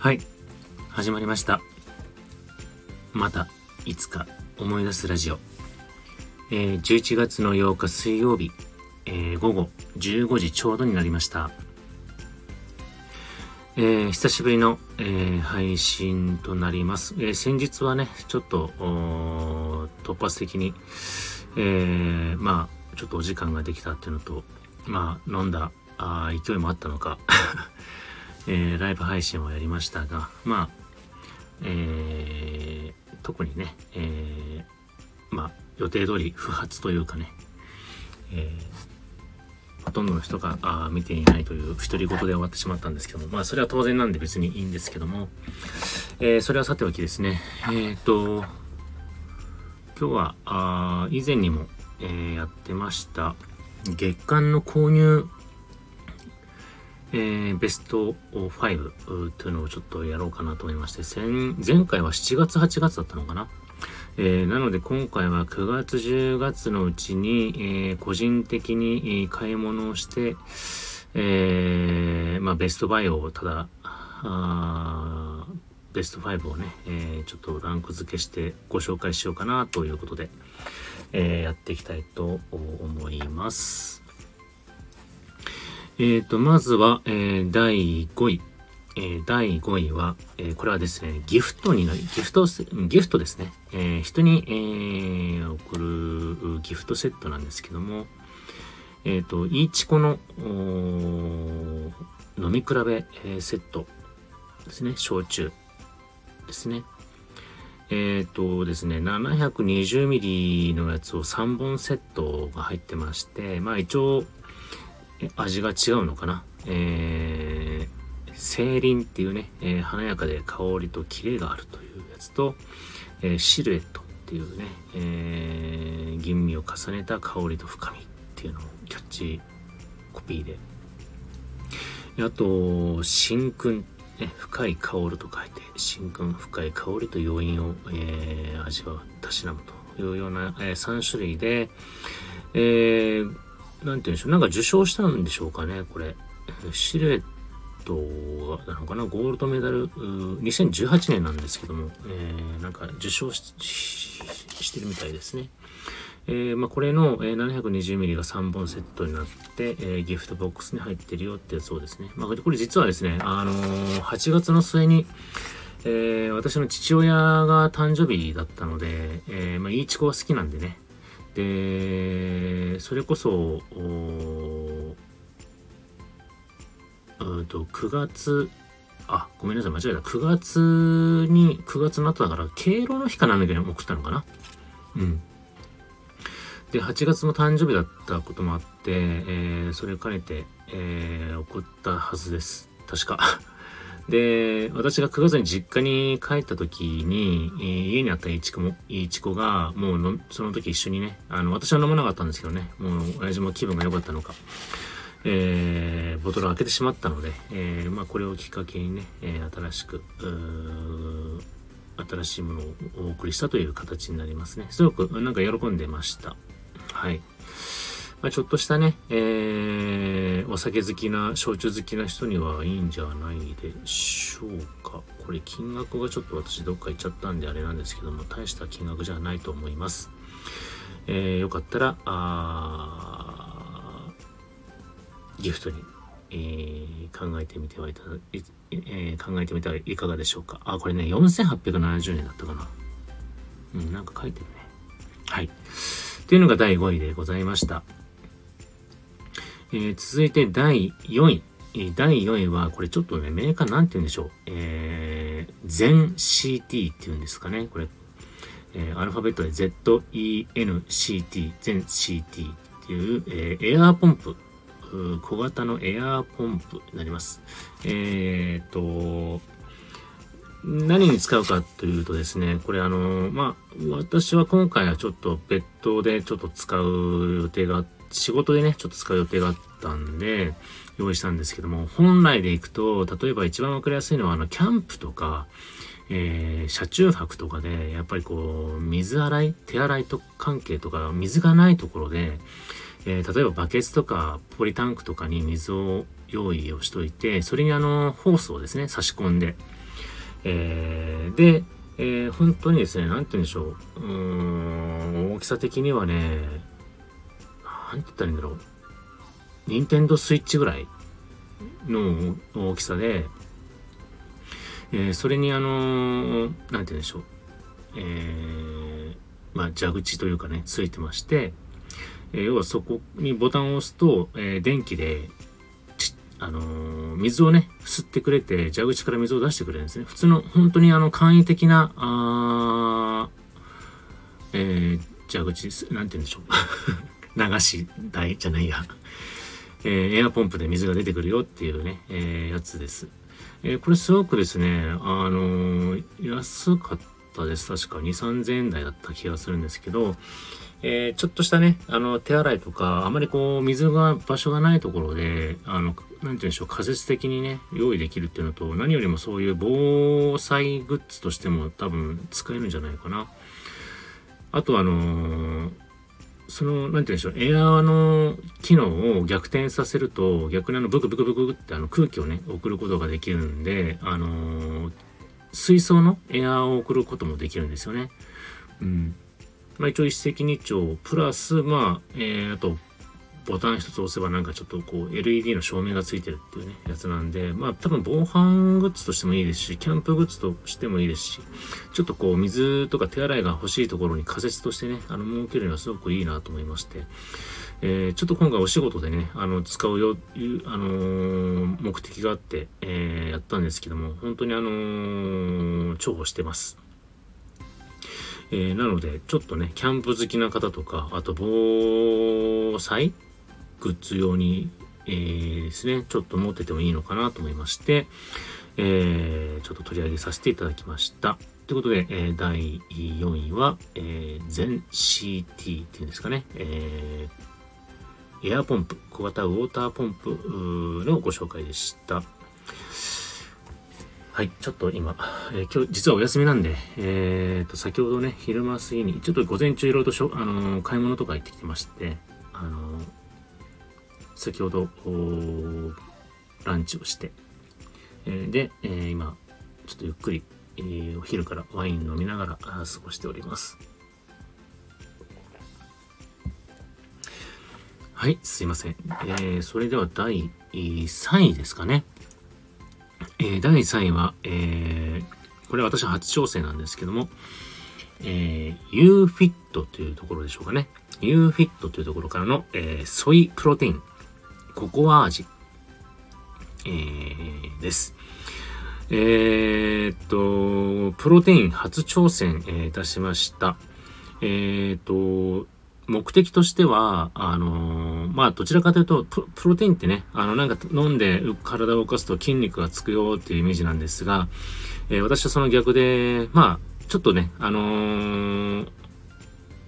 はい。始まりました。またいつか思い出すラジオ、えー、11月の8日水曜日、えー、午後15時ちょうどになりました。えー、久しぶりの、えー、配信となります。えー、先日はね、ちょっと突発的に、えー、まあ、ちょっとお時間ができたっていうのと、まあ、飲んだあ勢いもあったのか。えー、ライブ配信をやりましたが、まあ、えー、特にね、えー、まあ、予定通り不発というかね、えー、ほとんどの人があ見ていないという独り言で終わってしまったんですけども、まあ、それは当然なんで別にいいんですけども、えー、それはさておきですね、えっ、と、今日は、あ以前にも、えー、やってました、月間の購入えー、ベスト5というのをちょっとやろうかなと思いまして、前回は7月、8月だったのかな？えー、なので今回は9月、10月のうちに、えー、個人的に買い物をして、え、まあ、ベストバイをただ、ベスト5をね、え、ちょっとランク付けしてご紹介しようかなということで、え、やっていきたいと思います。えっ、ー、と、まずは、えー、第5位。えー、第5位は、えー、これはですね、ギフトになり、ギフト、ギフトですね。えー、人に、えー、送るギフトセットなんですけども、えっ、と、イーチコの飲み比べ、えー、セットですね。焼酎ですね。えっ、ー、とですね、720ml のやつを3本セットが入ってまして、まあ一応、味が違うのかな？えー、清輪っていうね、えー、華やかで香りとキレがあるというやつと、えー、シルエットっていうね、えー、吟味を重ねた香りと深みっていうのをキャッチコピーで。あと、真君、ね、深い香ると書いて、真君、深い香りと余韻を、えー、味わう、たしなむというような、えー、3種類で、えー、なんて言うんでしょう、なんか受賞したんでしょうかね、これ。シルエットなのかな、ゴールドメダル、2018年なんですけども、えー、なんか受賞してるみたいですね。えー、まあ、これの、720ml が3本セットになって、えー、ギフトボックスに入ってるよってやつをですね。まあ、これ実はですね、あのー、8月の末に、えー、私の父親が誕生日だったので、えー、まあ、いいチコが好きなんでね、で、それこそ、うんと、9月、あ、ごめんなさい、間違えた。9月に、9月の後だから、敬老の日かなんだけど送ったのかな？うん。で、8月の誕生日だったこともあって、えー、それを兼ねて、えー、送ったはずです。確か。で、私が9月に実家に帰った時に、えー、家にあったいちこも、いちこが、もうの、その時一緒にね、あの、私は飲まなかったんですけどね、もう、親父も気分が良かったのか、えー、ボトルを開けてしまったので、えー、まあ、これをきっかけにね、え、新しく、新しいものをお送りしたという形になりますね。すごく、なんか喜んでました。はい。まあ、ちょっとしたね、えー、お酒好きな、焼酎好きな人にはいいんじゃないでしょうか。これ金額がちょっと私どっか行っちゃったんであれなんですけども、大した金額じゃないと思います。えー、よかったら、あギフトに、えー、考えてみてはいただ、えー、考えてみてはいかがでしょうか。あ、これね、4870円だったかな。うん、なんか書いてるね。はい。っていうのが第5位でございました。えー、続いて第4位。第4位は、これちょっとね、メーカーなんて言うんでしょう。えー、全 CT っていうんですかね。これ、えー、アルファベットで ZENCT、全 CT っていう、えー、エアーポンプ。小型のエアーポンプになります。えー、と、何に使うかというとですね、これあの、まあ、私は今回はちょっと別途でちょっと使う予定があって、仕事でね、ちょっと使う予定があったんで、用意したんですけども、本来で行くと、例えば一番わかりやすいのは、あの、キャンプとか、えー、車中泊とかで、やっぱりこう、水洗い、手洗いと関係とか、水がないところで、えー、例えばバケツとかポリタンクとかに水を用意をしといて、それにあの、ホースをですね、差し込んで、えー、で、えー、本当にですね、なんて言うんでしょう。うーん、大きさ的にはね、なんて言ったらいいんだろう。ニンテンドスイッチぐらいの大きさで、えー、それにあのー、なんて言うんでしょう。えー、まあ、蛇口というかね、ついてまして、えー、要はそこにボタンを押すと、えー、電気であのー、水をね、吸ってくれて、蛇口から水を出してくれるんですね。普通の、本当にあの、簡易的な、あえー、蛇口、なんて言うんでしょう。流し台じゃないや。えー、エアポンプで水が出てくるよっていうね、えー、やつです。えー、これすごくですね、あのー、安かったです。確か2、3000円台だった気がするんですけど、えー、ちょっとしたね、あの、手洗いとか、あまりこう、水が、場所がないところで、あの、なんて言うんでしょう、仮説的にね、用意できるっていうのと、何よりもそういう防災グッズとしても多分使えるんじゃないかな。あとあのー、その、なんて言うんでしょう、エアーの機能を逆転させると、逆にあの、ブクブクブクってあの空気をね、送ることができるんで、あのー、水槽のエアーを送ることもできるんですよね。うん。まあ、一応一石二鳥プラス、まあ、えー、あと、ボタン一つ押せばなんかちょっとこう LED の照明がついてるっていうね、やつなんで、まあ多分防犯グッズとしてもいいですし、キャンプグッズとしてもいいですし、ちょっとこう水とか手洗いが欲しいところに仮説としてね、あの、設けるのはすごくいいなと思いまして、えー、ちょっと今回お仕事でね、あの、使うよいう、あの、目的があって、えー、やったんですけども、本当にあの、重宝してます。えー、なので、ちょっとね、キャンプ好きな方とか、あと防災グッズ用に、えー、ですね、ちょっと持っててもいいのかなと思いまして、えー、ちょっと取り上げさせていただきました。ということで、えー、第4位は、えー、全 CT っていうんですかね、えー、エアポンプ、小型ウォーターポンプのご紹介でした。はい、ちょっと今、えー、今日実はお休みなんで、えー、と、先ほどね、昼間過ぎに、ちょっと午前中いろいろとしょ、あのー、買い物とか行ってきてまして、あのー、先ほど、ランチをして、えー、で、えー、今、ちょっとゆっくり、えー、お昼からワイン飲みながら過ごしております。はい、すいません。えー、それでは第3位ですかね。えー、第3位は、えー、これ私初挑戦なんですけども、えー、UFIT というところでしょうかね。UFIT というところからの、えー、ソイプロテイン、ココア味、えー、です。えー、っと、プロテイン初挑戦、えー、いたしました。えー、っと、目的としては、あのー、まあ、どちらかというとプ、プロテインってね、あの、なんか飲んで体を動かすと筋肉がつくよっていうイメージなんですが、えー、私はその逆で、まあ、ちょっとね、あのー、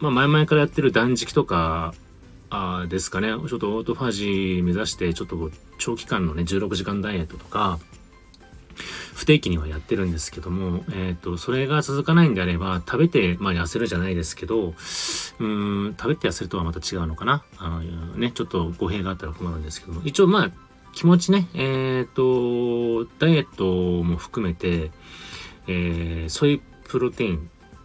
まあ、前々からやってる断食とか、あですかね、ちょっとオートファジー目指して、ちょっと長期間のね、16時間ダイエットとか、不定期にはやってるんですけども、えっ、ー、と、それが続かないんであれば、食べて、まあ、痩せるじゃないですけど、うん、食べて痩せるとはまた違うのかな。あのね、ちょっと語弊があったら困るんですけども、一応まあ、気持ちね、えっ、ー、と、ダイエットも含めて、えー、ソイプロテイン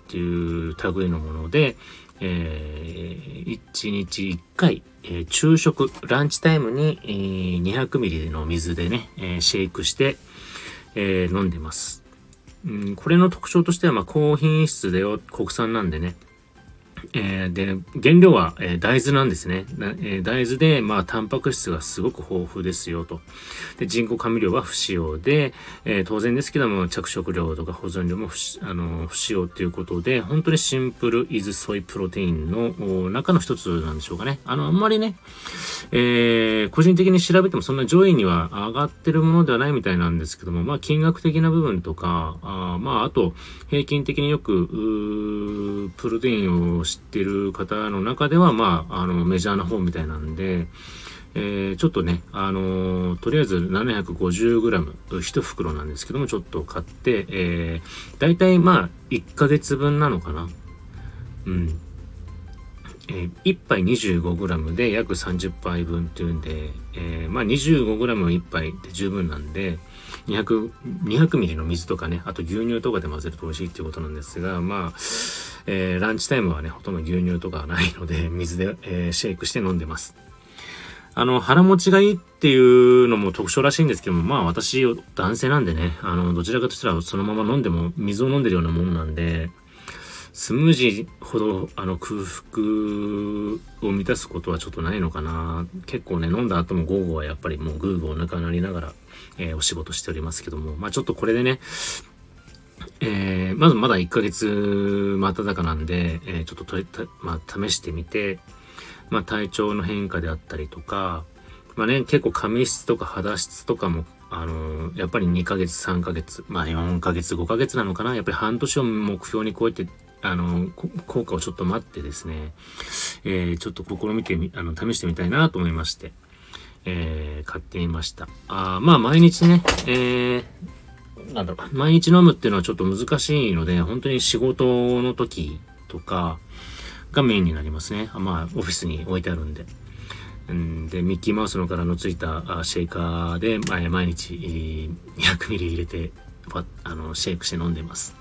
っていう類のもので、えー、1日1回、えー、昼食、ランチタイムに、えー、200ミリの水でね、えー、シェイクして、えー、飲んでます。うん、これの特徴としては、まあ、高品質だよ、国産なんでね、えー、で、原料は、えー、大豆なんですね。えー、大豆で、まあ、タンパク質がすごく豊富ですよと。で、人工甘味料は不使用で、え当然ですけども、着色料とか保存料も不あの不使用ということで、本当にシンプルイズソイプロテインの中の一つなんでしょうかね。あの、あんまりね、え個人的に調べてもそんな上位には上がってるものではないみたいなんですけども、まあ、金額的な部分とか、あまあ、あと、平均的によく、プロテインを知ってる方の中では、まあ、あの、メジャーな方みたいなんで、えー、ちょっとね、あのー、とりあえず 750g、1袋なんですけども、ちょっと買って、えー、大体まあ、1ヶ月分なのかな。うん。えー、1杯 25g で約30杯分っていうんで、えー、まあ 25g1 杯で十分なんで、200、200ミリの水とかね、あと牛乳とかで混ぜると美味しいっていうことなんですが、まあ、えー、ランチタイムはね、ほとんど牛乳とかはないので、水で、えー、シェイクして飲んでます。あの、腹持ちがいいっていうのも特徴らしいんですけども、まあ私、男性なんでね、あの、どちらかとしたらそのまま飲んでも水を飲んでるようなものなんで、スムージーほどあの空腹を満たすことはちょっとないのかな。結構ね、飲んだ後も午後はやっぱりもうグーグーお腹鳴りながら、えー、お仕事しておりますけども、まあちょっとこれでね、えー、まずまだ1ヶ月真っ只中なんで、えー、ちょっととりた、まあ、試してみて、まあ、体調の変化であったりとか、まあね、結構髪質とか肌質とかも、あのー、やっぱり2ヶ月、3ヶ月、まあ4ヶ月、5ヶ月なのかな。やっぱり半年を目標にこうやって、あのー、効果をちょっと待ってですね、えー、ちょっと試みてみ、あの、試してみたいなと思いまして、えー、買ってみました。あまあ毎日ね、えー、なんだろう、毎日飲むっていうのはちょっと難しいので、本当に仕事の時とかがメインになりますね。まあ、オフィスに置いてあるんで。んで、ミッキーマウスの柄のついたシェイカーで、まあ、毎日200ミリ入れて、あの、シェイクして飲んでます。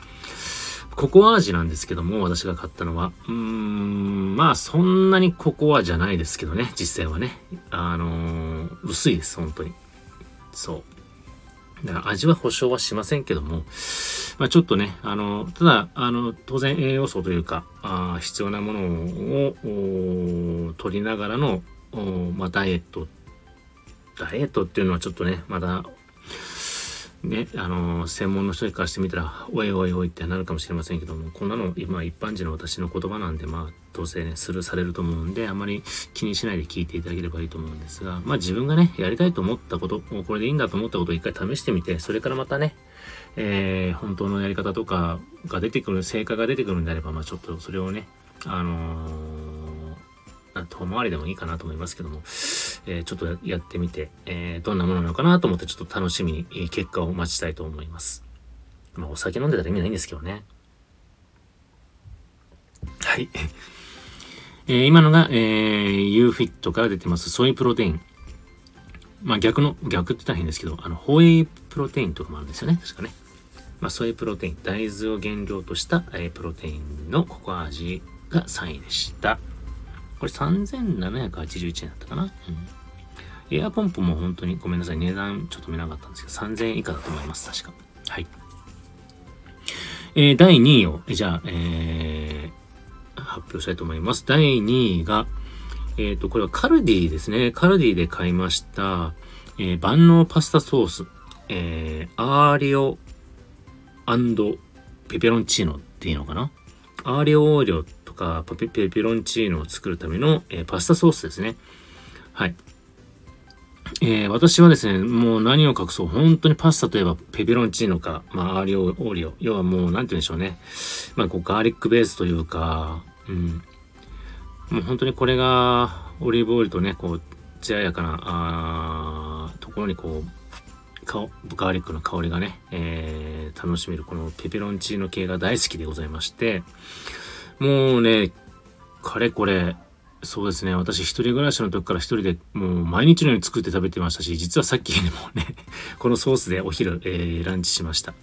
ココア味なんですけども、私が買ったのは。うーん、まあそんなにココアじゃないですけどね、実際はね。あのー、薄いです、本当に。そう。だから味は保証はしませんけども、まあ、ちょっとね、あの、ただ、あの、当然栄養素というか、あ必要なものを取りながらの、まあ、ダイエット、ダイエットっていうのはちょっとね、まだね、あの、専門の人からしてみたら、おいおいおいってなるかもしれませんけども、こんなの今一般人の私の言葉なんで、まあ、どうせね、スルーされると思うんで、あまり気にしないで聞いていただければいいと思うんですが、まあ自分がね、やりたいと思ったこと、もうこれでいいんだと思ったことを一回試してみて、それからまたね、えー、本当のやり方とかが出てくる、成果が出てくるんであれば、まあちょっとそれをね、あのー遠回りでもいいかなと思いますけども、えー、ちょっとやってみて、えー、どんなものなのかなと思ってちょっと楽しみに結果を待ちたいと思います。まあ、お酒飲んでたら意味ないんですけどね。はい。えー、今のが、えー、UFIT から出てますソイプロテイン。まあ逆の、逆って言ったら変ですけど、あの、ホエイプロテインとかもあるんですよね。確かね。まあ、ソイプロテイン、大豆を原料とした、えー、プロテインのココア味が3位でした。これ3781円だったかな。うん。エアポンプも本当にごめんなさい。値段ちょっと見なかったんですけど、3000円以下だと思います。確か。はい。えー、第2位を、じゃあ、えー、発表したいと思います。第2位が、えっ、ー、と、これはカルディですね。カルディで買いました、えー、万能パスタソース、えー、アーリオペペロンチーノっていうのかなアーリオオーリオっかペペロンチーノを作るための、えー、パスタソースですね。はい。えー、私はですね、もう何を隠そう、本当にパスタといえばペペロンチーノか、まあ、アーリオ、オーリオ。要はもう、なんて言うんでしょうね。まあ、こう、ガーリックベースというか、うん。もう本当にこれが、オリーブオイルとね、こう、艶やかな、あところにこう、ガーリックの香りがね、えー、楽しめるこのペペロンチーノ系が大好きでございまして、もうね、かれこれ、そうですね。私一人暮らしの時から一人でもう毎日のように作って食べてましたし、実はさっきでもね、このソースでお昼、えー、ランチしました。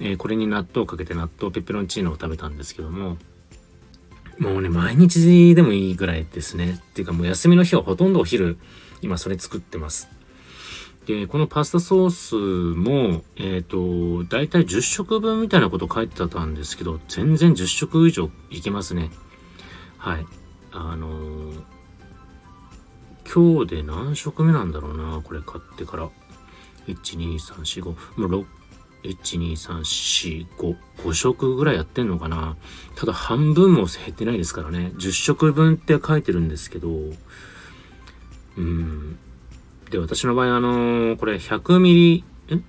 えー、これに納豆をかけて納豆ペペロンチーノを食べたんですけども、もうね、毎日でもいいぐらいですね。っていうかもう休みの日はほとんどお昼、今それ作ってます。で、このパスタソースも、えっ、ー、と、だいたい10食分みたいなこと書いてたんですけど、全然10食以上いけますね。はい。あのー、今日で何食目なんだろうな、これ買ってから。1、2、3、4、5、もう6、1、2、3、4、5、5食ぐらいやってんのかな。ただ半分も減ってないですからね。10食分って書いてるんですけど、うん、で、私の場合、あのー、これ100ミリ、ん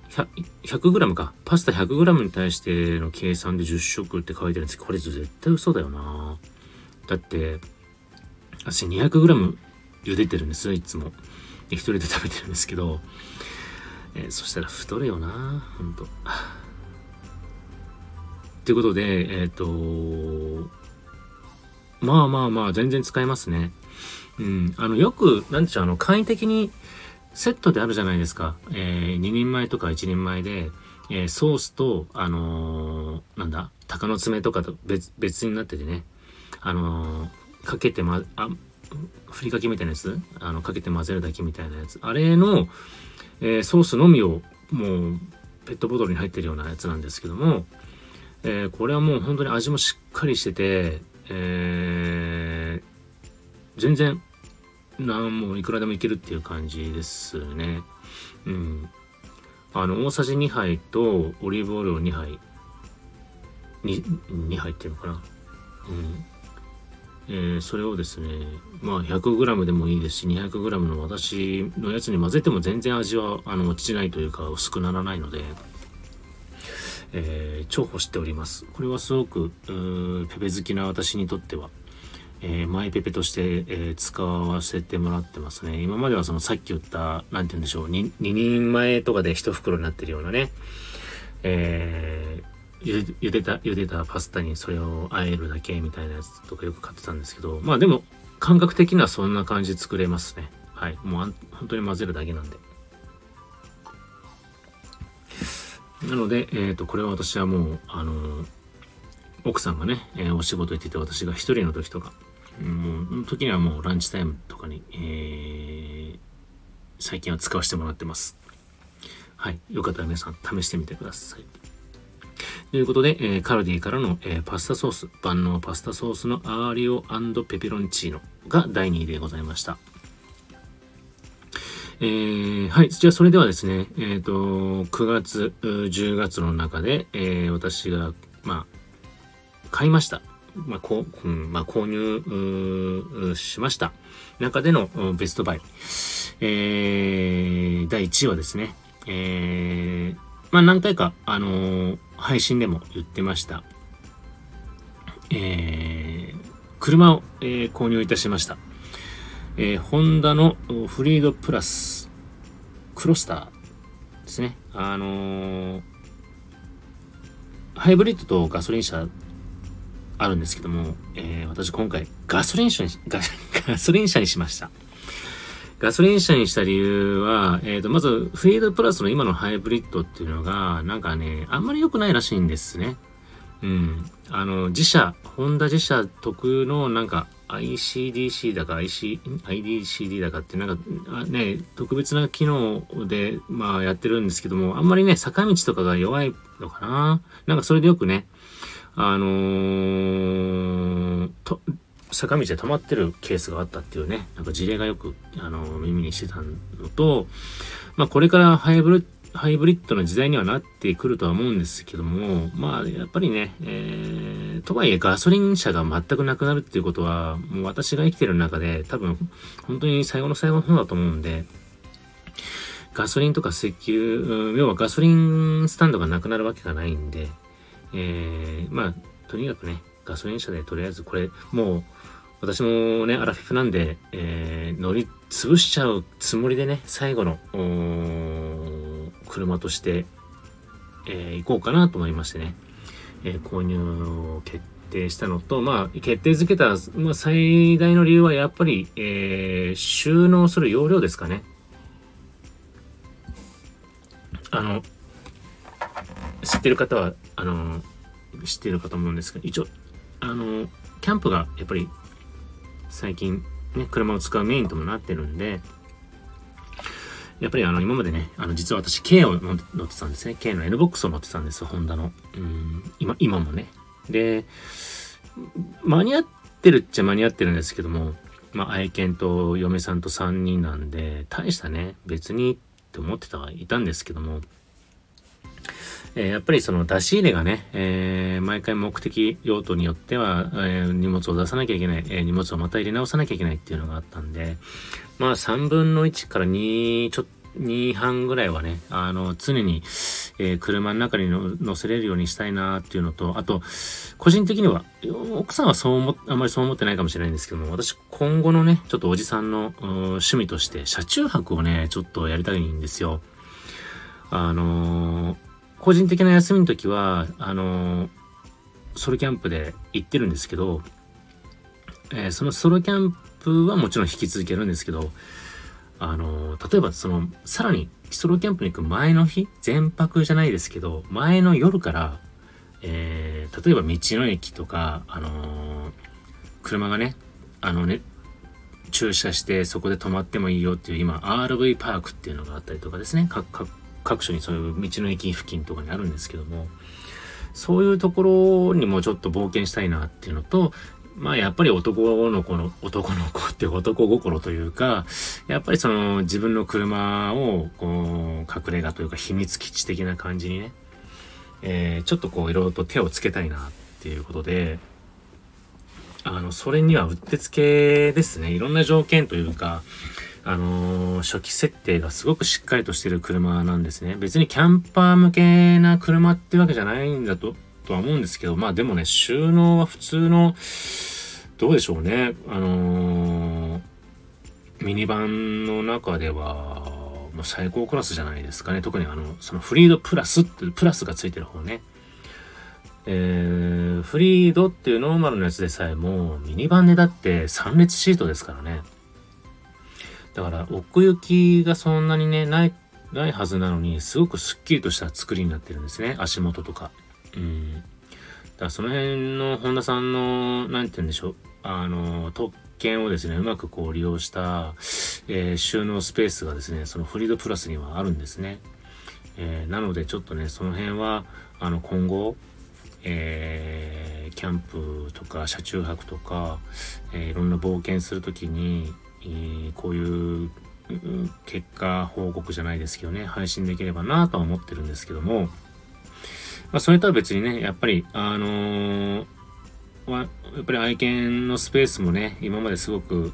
?100 グラムか。パスタ100グラムに対しての計算で10食って書いてるんですけど、これ絶対嘘だよなだって、私200グラム茹でてるんですよ、いつも。で、一人で食べてるんですけど、えー、そしたら太るよなほんと。ということで、えっ、ー、とまあまあまあ、全然使えますね。うん。あの、よく、なんでしょう、あの、簡易的にセットであるじゃないですか。えー、2人前とか1人前で、えー、ソースと、あのー、なんだ、鷹の爪とかと別、別になっててね、あのー、かけてま、あ、ふりかけみたいなやつ？あの、かけて混ぜるだけみたいなやつ。あれの、えー、ソースのみを、もう、ペットボトルに入ってるようなやつなんですけども、えー、これはもう本当に味もしっかりしてて、えー、全然なんもいくらでもいけるっていう感じですね。うん。あの、大さじ2杯とオリーブオイルを2杯、2, 2杯っていうのかな。うん。えー、それをですね、まあ 100g でもいいですし、200g の私のやつに混ぜても全然味はあの落ちないというか薄くならないので、えー、重宝しております。これはすごく、ペペ好きな私にとっては、えー、マイペペとして、えー、使わせてもらってますね。今まではそのさっき言った、なんて言うんでしょう、2, 2人前とかで1袋になってるようなね、えー、ゆでた、茹でたパスタにそれを和えるだけみたいなやつとかよく買ってたんですけど、まあでも、感覚的にはそんな感じで作れますね。はい。もう本当に混ぜるだけなんで。なので、えっ、ー、と、これは私はもう、あのー、奥さんがね、えー、お仕事行ってて私が一人の時とか、もう、時にはもうランチタイムとかに、えー、最近は使わせてもらってます。はい。よかったら皆さん試してみてください。ということで、えー、カルディからの、えー、パスタソース、万能パスタソースのアーリオペペロンチーノが第2位でございました。えー、はい。じゃあ、それではですね、えっ、ー、と、9月、10月の中で、えー、私が、まあ、買いました。まあ、こう、ん、まあ、購入しました。中でのベストバイ。えー、第1位はですね、えー、まあ、何回か、あのー、配信でも言ってました。えー、車を、えー、購入いたしました。えー、ホンダのフリードプラスクロスターですね。あのー、ハイブリッドとガソリン車あるんですけども、えー、私今回ガソリン車にガ、ガソリン車にしました。ガソリン車にした理由は、えっ、ー、と、まず、フィードプラスの今のハイブリッドっていうのが、なんかね、あんまり良くないらしいんですね。うん。あの、自社、ホンダ自社特のなんか ICDC だか IC、IDCD だかってなんかね、特別な機能でまあやってるんですけども、あんまりね、坂道とかが弱いのかななんかそれでよくね、あのー、と、坂道で止まってるケースがあったっていうね、なんか事例がよく、あのー、耳にしてたのと、まあこれからハイブリハイブリッドの時代にはなってくるとは思うんですけども、まあやっぱりね、えー、とはいえガソリン車が全くなくなるっていうことは、もう私が生きてる中で多分本当に最後の最後の方だと思うんで、ガソリンとか石油、要はガソリンスタンドがなくなるわけがないんで、えー、まあ、とにかくね、ガソリン車でとりあえずこれ、もう、私もね、アラフィフなんで、えー、乗り潰しちゃうつもりでね、最後の、車として、えー、行こうかなと思いましてね、えー、購入を決定したのと、まあ、決定づけた、まあ、最大の理由はやっぱり、えー、収納する容量ですかね。あの、知ってる方は、あの、知ってるかと思うんですけど、一応、あの、キャンプがやっぱり最近ね、車を使うメインともなってるんで、やっぱりあの、今までね、あの、実は私、K を乗ってたんですね。K の NBOX を乗ってたんですよ、ホンダの。うん、今、今もね。で、間に合ってるっちゃ間に合ってるんですけども、まあ、愛犬と嫁さんと3人なんで、大したね、別にって思ってたはいたんですけども、えー、やっぱりその出し入れがね、えー、毎回目的用途によっては、えー、荷物を出さなきゃいけない、え荷物をまた入れ直さなきゃいけないっていうのがあったんで、まあ3分の1から2、ちょっと、2半ぐらいはね、あの、常に、えー、車の中に乗せれるようにしたいなっていうのと、あと、個人的には、奥さんはそう思あんまりそう思ってないかもしれないんですけども、私、今後のね、ちょっとおじさんの趣味として、車中泊をね、ちょっとやりたいんですよ。あのー個人的な休みの時は、あのソロキャンプで行ってるんですけど、えー、そのソロキャンプはもちろん引き続けるんですけど、あのー、例えばその、さらにソロキャンプに行く前の日、全泊じゃないですけど、前の夜から、えー、例えば道の駅とか、あの、車がね、あのね、駐車してそこで止まってもいいよっていう今 RV パークっていうのがあったりとかですね。各各所にそういう道の駅付近とかにあるんですけどもそういうところにもちょっと冒険したいなっていうのとまあやっぱり男の子の、男の子って男心というか、やっぱりその自分の車をこう隠れ家というか秘密基地的な感じにね、えー、ちょっとこういろいろと手をつけたいなっていうことで、あの、それにはうってつけですね。いろんな条件というか、あのー、初期設定がすごくしっかりとしてる車なんですね。別にキャンパー向けな車ってわけじゃないんだと、とは思うんですけど、まあでもね、収納は普通の、どうでしょうね。あのー、ミニバンの中では、もう最高クラスじゃないですかね。特にあの、そのフリードプラスって、プラスがついてる方ね。えー、フリードっていうノーマルのやつでさえも、ミニバンでだって3列シートですからね。だから、奥行きがそんなにね、ない、ないはずなのに、すごくスッキリとした作りになってるんですね。足元とか。うん。だからその辺の本田さんの、なんて言うんでしょう。あの、特権をですね、うまくこう利用した、えー、収納スペースがですね、そのフリードプラスにはあるんですね。えー、なのでちょっとね、その辺は、あの、今後、えー、キャンプとか車中泊とか、えー、いろんな冒険する時に、えー、こういう結果報告じゃないですけどね配信できればなとは思ってるんですけども、まあ、それとは別にねやっぱりあのー、やっぱり愛犬のスペースもね今まですごく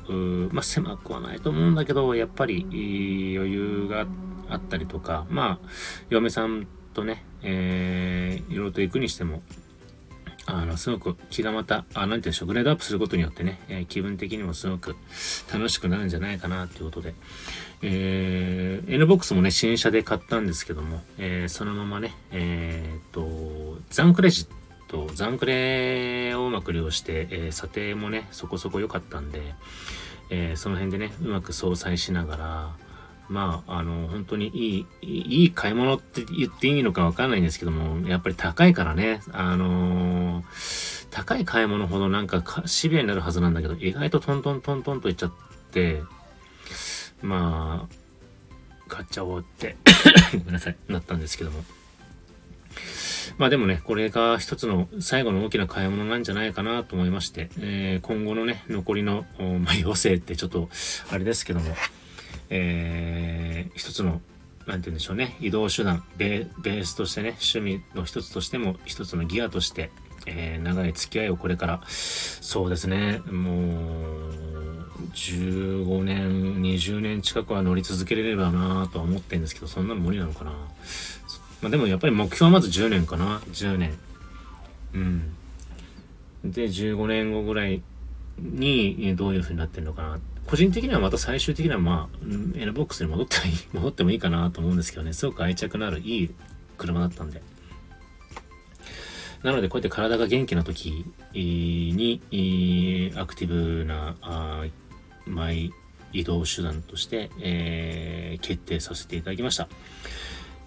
まあ、狭くはないと思うんだけどやっぱり余裕があったりとかまあ嫁さんとね、えー、いろいろと行くにしても、あの、すごく気がまた、あ、なんていうんでしょう、グレードアップすることによってね、えー、気分的にもすごく楽しくなるんじゃないかなっていうことで、えー、NBOX もね、新車で買ったんですけども、えー、そのままね、えー、っと、ザンクレジット、ザンクレをうまく利用して、えー、査定もね、そこそこ良かったんで、えー、その辺でね、うまく相殺しながら、まあ、あの、本当にいい、いい買い物って言っていいのかわかんないんですけども、やっぱり高いからね、あのー、高い買い物ほどなんかシビアになるはずなんだけど、意外とトントントントンといっちゃって、まあ、買っちゃおうって ごめんなさい、なったんですけども。まあでもね、これが一つの最後の大きな買い物なんじゃないかなと思いまして、えー、今後のね、残りの、まあ、余生ってちょっと、あれですけども、えー、一つの、なんて言うんでしょうね、移動手段、ベースとしてね、趣味の一つとしても、一つのギアとして、えー、長い付き合いをこれから、そうですね、もう、15年、20年近くは乗り続けれればなとは思ってるんですけど、そんなの無理なのかな。まあでもやっぱり目標はまず10年かな、10年。うん。で、15年後ぐらいにどういう風になってるのかな個人的にはまた最終的にはまあ、N ボックスに戻ってもいい、戻ってもいいかなと思うんですけどね、すごく愛着のあるいい車だったんで。なので、こうやって体が元気な時に、アクティブな、あマイ移動手段として、えー、決定させていただきました。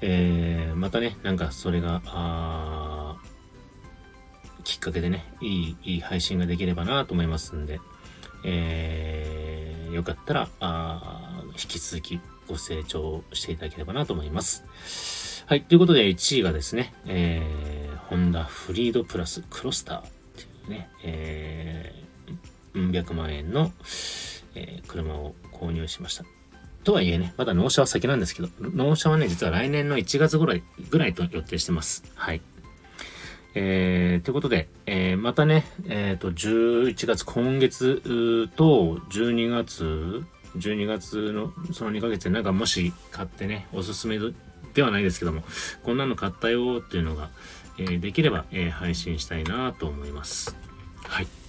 えー、またね、なんかそれが、あきっかけでね、いい、いい配信ができればなと思いますんで、えー、よかったら、引き続きご清聴していただければなと思います。はい。ということで、1位がですね、えー、ホンダフリードプラスクロスターっていうね、えー、うん百万円の、えー、車を購入しました。とはいえね、まだ納車は先なんですけど、納車はね、実は来年の1月ぐらい、ぐらいと予定してます。はい。えー、ということで、えー、またね、えっ、ー、と、11月、今月と12月、12月のその2ヶ月でなんかもし買ってね、おすすめではないですけども、こんなの買ったよっていうのが、えー、できれば、えー、配信したいなと思います。はい。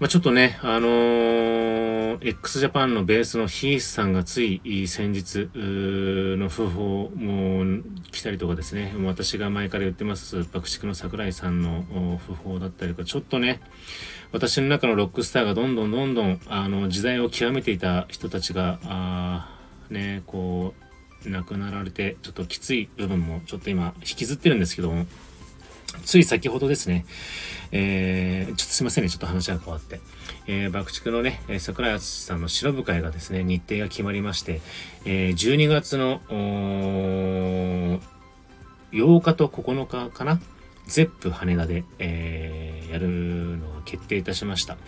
まあ、ちょっとね、あのー、の x ジャパンのベースのヒースさんがつい先日の訃報も来たりとかですね、私が前から言ってます爆竹の桜井さんの訃報だったりとか、ちょっとね、私の中のロックスターがどんどんどんどんあの時代を極めていた人たちが、あね、こう、亡くなられて、ちょっときつい部分もちょっと今引きずってるんですけども、つい先ほどですね、えー、ちょっとすいませんね、ちょっと話が変わって。えー、爆竹のね、桜井敦さんの白部会がですね、日程が決まりまして、えー、12月の、8日と9日かな？ゼップ羽田で、えー、やるのが決定いたしました。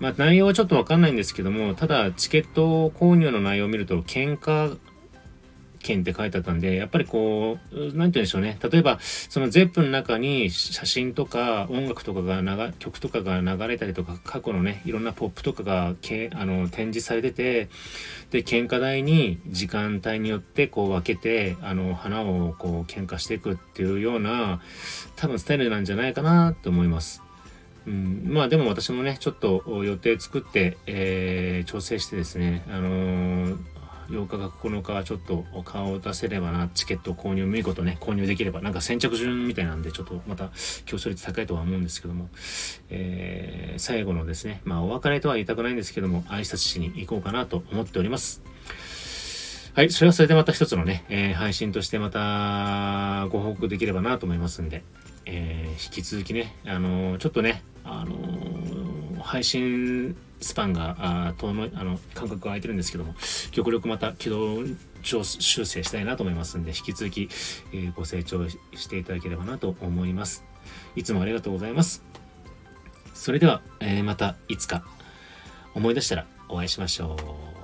まあ内容はちょっとわかんないんですけども、ただチケット購入の内容を見ると、喧嘩件って書いてあったんで、やっぱりこう、なんて言うんでしょうね。例えば、その ZEP の中に写真とか音楽とかが流、曲とかが流れたりとか、過去のね、いろんなポップとかがけあの展示されてて、で、喧嘩台に時間帯によってこう分けて、あの、花をこう喧嘩していくっていうような、多分スタイルなんじゃないかなと思います。うん、まあでも私もね、ちょっと予定作って、えー、調整してですね、あのー、8日か9日はちょっと顔を出せればな、チケット購入、見事ね、購入できれば、なんか先着順みたいなんで、ちょっとまた競争率高いとは思うんですけども、えー、最後のですね、まあお別れとは言いたくないんですけども、挨拶しに行こうかなと思っております。はい、それはそれでまた一つのね、えー、配信としてまたご報告できればなと思いますんで、えー、引き続きね、あのー、ちょっとね、あの、配信スパンが、あ遠の、あの、間隔が空いてるんですけども、極力また軌道修正したいなと思いますんで、引き続き、えー、ご成長していただければなと思います。いつもありがとうございます。それでは、えー、またいつか思い出したらお会いしましょう。